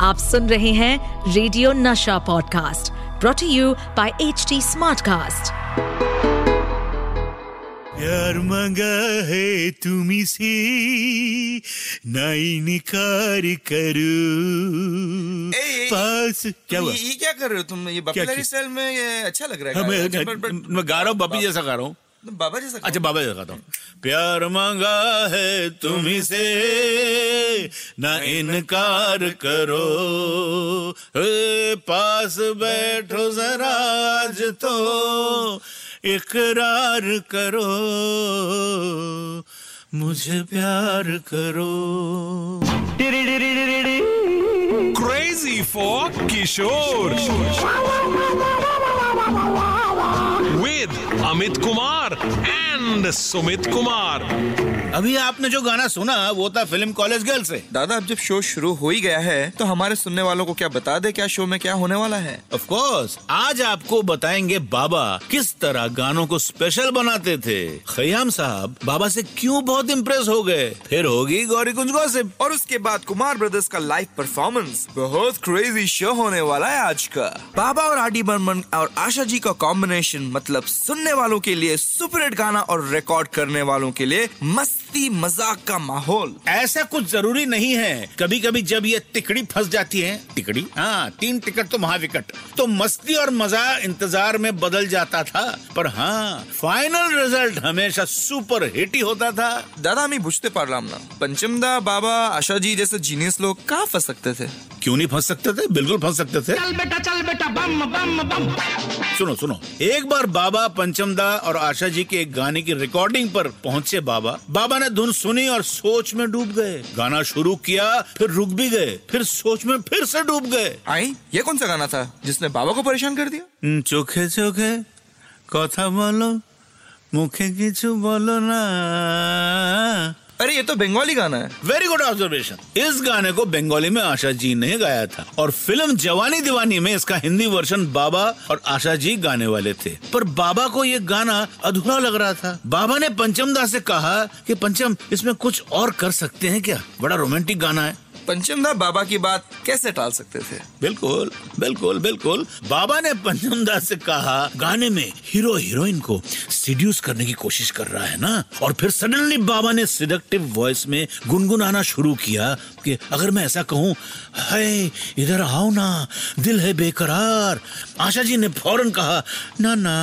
आप सुन रहे हैं Radio Nasha podcast brought you by H T Smartcast प्यार मांगा है तुम्ही से नहीं निकार करू। ए, पास क्या हुआ? ये, क्या कर रहे हो? तुम ये क्या- बपी स्टाइल में ये अच्छा लग रहा है। मैं अच्छा, मैं गा रहा हूँ बपी जैसा गा रहा हूँ। तुम बाबा जैसा अच्छा बाबा जैसा गाता हूँ। प्यार मांगा है तुम्ही से ना इनकार करो। ए, पास बैठो जरा आज तो इकरार करो। मुझे प्यार करो। Crazy for Kishore. With Amit Kumar and Sumit Kumar. अभी आपने जो गाना सुना वो था फ़िल्म कॉलेज गर्ल से। दादा अब जब शो शुरू हो ही गया है तो हमारे सुनने वालों को क्या बता दे क्या शो में क्या होने वाला है? ऑफ़ कोर्स आज आपको बताएँगे बाबा किस तरह गानों को स्पेशल बनाते थे। खयाम साहब बाबा से क्यों बहुत इम्प्रेस हो गए? फिर होगी गौरी कुंज गॉसिप और उसके बाद कुमार ब्रदर्स का लाइव परफॉर्मेंस बहुत क्रेजी शो होने वाला है आज का। बाबा और आर डी बर्मन और आशा जी का कॉम्बिनेशन मतलब सुनने वालों के लिए सुपरहिट गाना और रिकॉर्ड करने वालों के लिए मस्ती मज़ाक का माहौल। ऐसा कुछ ज़रूरी नहीं है। कभी कभी जब ये तिकड़ी फंस जाती है तिकड़ी हाँ तीन टिकट तो महाविकट। तो मस्ती और मज़ा इंतज़ार में बदल जाता था पर हाँ फाइनल रिज़ल्ट हमेशा सुपर हिट ही होता था। दादा मी बुझते पारलाम ना पंचमदा बाबा आशा जी जैसे जीनियस लोग कहाँ फंस सकते थे? क्यों नहीं फंस सकते थे? बिल्कुल फंस सकते थे। चल बेटा चल बेटा बम बम बम। सुनो सुनो। एक बार बाबा पंचमदा और आशा जी के एक गाने की रिकॉर्डिंग पर पहुँचे बाबा। बाबा ने धुन सुनी और सोच में डूब गए। गाना शुरू किया फिर रुक भी गए फिर सोच में फिर से डूब गए। आई ये कौन सा गाना था जिसने बाबा को परेशान कर दिया? हम्म, चोखे चोखे कथा बोलो मुखे किचु बोलो ना। अरे, ये तो बंगाली गाना है। वेरी गुड ऑब्जर्वेशन इस गाने को बंगाली में आशा जी ने गाया था और फ़िल्म जवानी दीवानी में इसका हिंदी वर्षन बाबा और आशा जी गाने वाले थे। पर बाबा को ये गाना अधूरा लग रहा था। बाबा ने पंचम दास से कहा कि, पंचम, इसमें कुछ और कर सकते हैं क्या? बड़ा रोमांटिक गाना है। पंचमदा बाबा की बात कैसे टाल सकते थे? बिल्कुल बिल्कुल बिल्कुल। बाबा ने पंचम दास से कहा गाने में हीरो हीरोइन को सीड्यूस करने की कोशिश कर रहा है ना? और फिर सडनली बाबा ने सिडक्टिव वॉइस में गुनगुनाना शुरू किया कि अगर मैं ऐसा कहूँ है इधर आओ ना दिल है बेकरार। आशा जी ने फ़ौरन कहा ना ना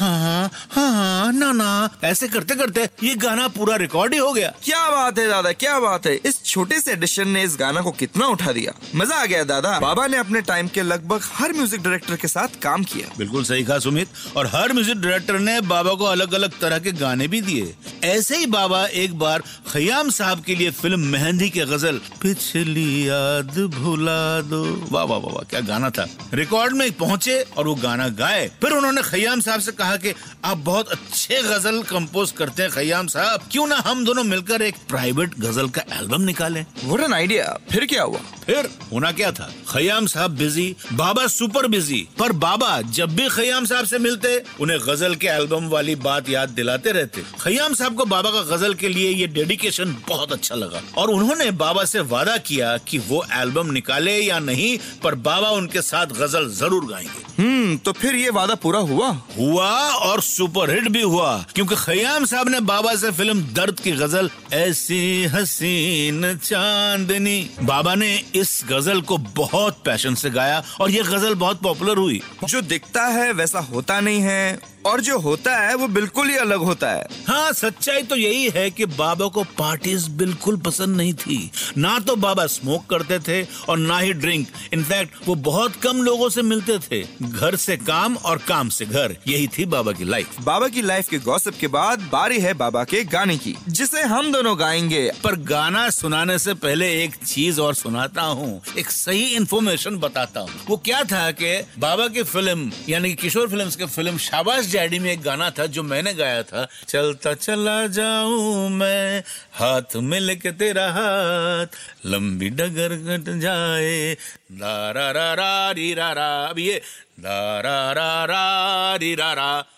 हाँ हाँ ना ना ऐसे करते करते ये गाना पूरा रिकॉर्ड ही हो गया। क्या बात है दादा क्या बात है। इस छोटे से एडिशन ने इस गाना को कितना उठा दिया? मज़ा आ गया दादा। बाबा ने अपने टाइम के लगभग हर म्यूज़िक डायरेक्टर के साथ काम किया। बिल्कुल सही कहा सुमित। और हर म्यूज़िक डायरेक्टर ने बाबा को अलग अलग तरह के गाने भी दिए। ऐसे ही बाबा एक बार खयाम साहब के लिए फ़िल्म मेहंदी के गज़ल पिछली याद भुला दो। वाह वाह वाह क्या गाना था। रिकॉर्ड में पहुँचे और वो गाना गाए। फिर उन्होंने खयाम साहब से कहा कि आप बहुत अच्छे गज़ल कंपोज करते हैं खयाम साहब। क्यों ना हम दोनों मिलकर एक प्राइवेट गज़ल का एल्बम निकालें? वोट एन आइडिया फिर क्या हुआ? फिर होना क्या था? खयाम साहब बिज़ी बाबा सुपर बिज़ी पर बाबा जब भी खयाम साहब से मिलते उन्हें गज़ल के एल्बम वाली बात याद दिलाते रहते। खयाम साहब को बाबा का गज़ल के लिए ये डेडिकेशन बहुत अच्छा लगा। और उन्होंने बाबा से वादा किया कि वो एल्बम निकाले या नहीं पर बाबा उनके साथ गज़ल ज़रूर गाएँगे। हम्म तो फिर ये वादा पूरा हुआ? हुआ और सुपर हिट भी हुआ क्योंकि खयाम साहब ने बाबा से फ़िल्म दर्द की गज़ल ऐसी हसीन चांदनी। बाबा ने इस गज़ल को बहुत पैशन से गाया और ये गज़ल बहुत पॉपुलर हुई। जो दिखता है वैसा होता नहीं है और जो होता है वो बिल्कुल ही अलग होता है। हाँ सच्चाई तो यही है कि बाबा को पार्टीज़ बिल्कुल पसंद नहीं थी। ना तो बाबा स्मोक करते थे और ना ही ड्रिंक इनफैक्ट वो बहुत कम लोगों से मिलते थे। घर से काम और काम से घर। यही थी बाबा की लाइफ बाबा की लाइफ के गॉसिप के बाद बारी है बाबा के गाने की जिसे हम दोनों गाएँगे। पर गाना सुनाने से पहले एक चीज़ और सुनाता हूँ। एक सही इन्फॉर्मेशन बताता हूँ। वो क्या था कि बाबा की फ़िल्म, यानी कि किशोर फिल्म्स के फ़िल्म शाबाश जैडी में एक गाना था जो मैंने गाया था, चलता चला जाऊँ मैं, हाथ में लेके तेरा हाथ, लंबी डगर कट जाए रा रा रा रा री रा रा। अब ये रा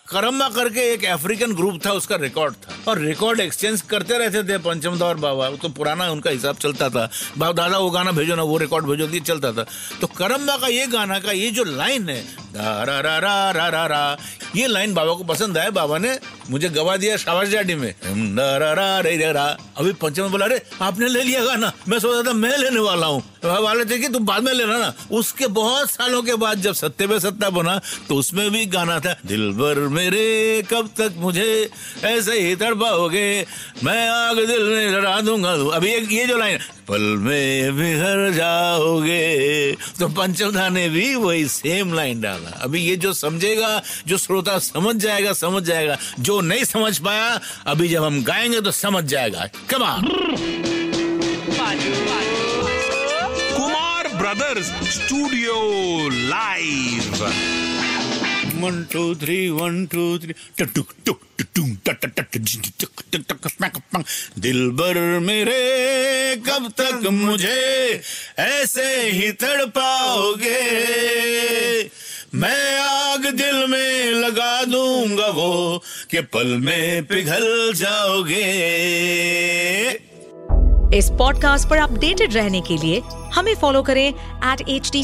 करम्बा करके एक अफ्रीकन ग्रुप था, उसका रिकॉर्ड था। और रिकॉर्ड एक्सचेंज करते रहते थे पंचम दौर बाबा। तो पुराना उनका हिसाब चलता था। बाबा दादा वो गाना भेजो ना, वो रिकॉर्ड भेजो, ये चलता था। तो करम्मा का ये गाना का, ये जो लाइन है ये लाइन बाबा को पसंद आया, बाबा ने मुझे गवा दिया शाबाश जाडी में। अभी पंचम बोला, अरे, आपने ले लिया गाना, मैं सोचा था मैं लेने वाला हूँ। वाले थे कि तुम बाद में लेना ना। उसके बहुत सालों के बाद जब सत्य में सत्ता बना तो उसमें भी गाना था, दिल भर मेरे, कब तक मुझे ऐसे ही तड़पाओगे? मैं आग दिल में लड़ा दूँगा। अभी ये जो लाइन पल में बिखर जाओगे। तो पंचमदा ने भी वही सेम लाइन डाला। अभी ये जो समझेगा, जो श्रोता समझ जाएगा समझ जाएगा। जो नहीं समझ पाया, अभी जब हम गाएँगे तो समझ जाएगा। कमा Kumar Brothers studio live. One, two, three, one, two, three. दिल भर मेरे कब तक मुझे ऐसे ही तड़पाओगे मैं आग दिल में लगा दूँगा वो कि पल में पिघल जाओगे इस पॉडकास्ट पर अपडेटेड रहने के लिए हमें फॉलो करें एट एच डी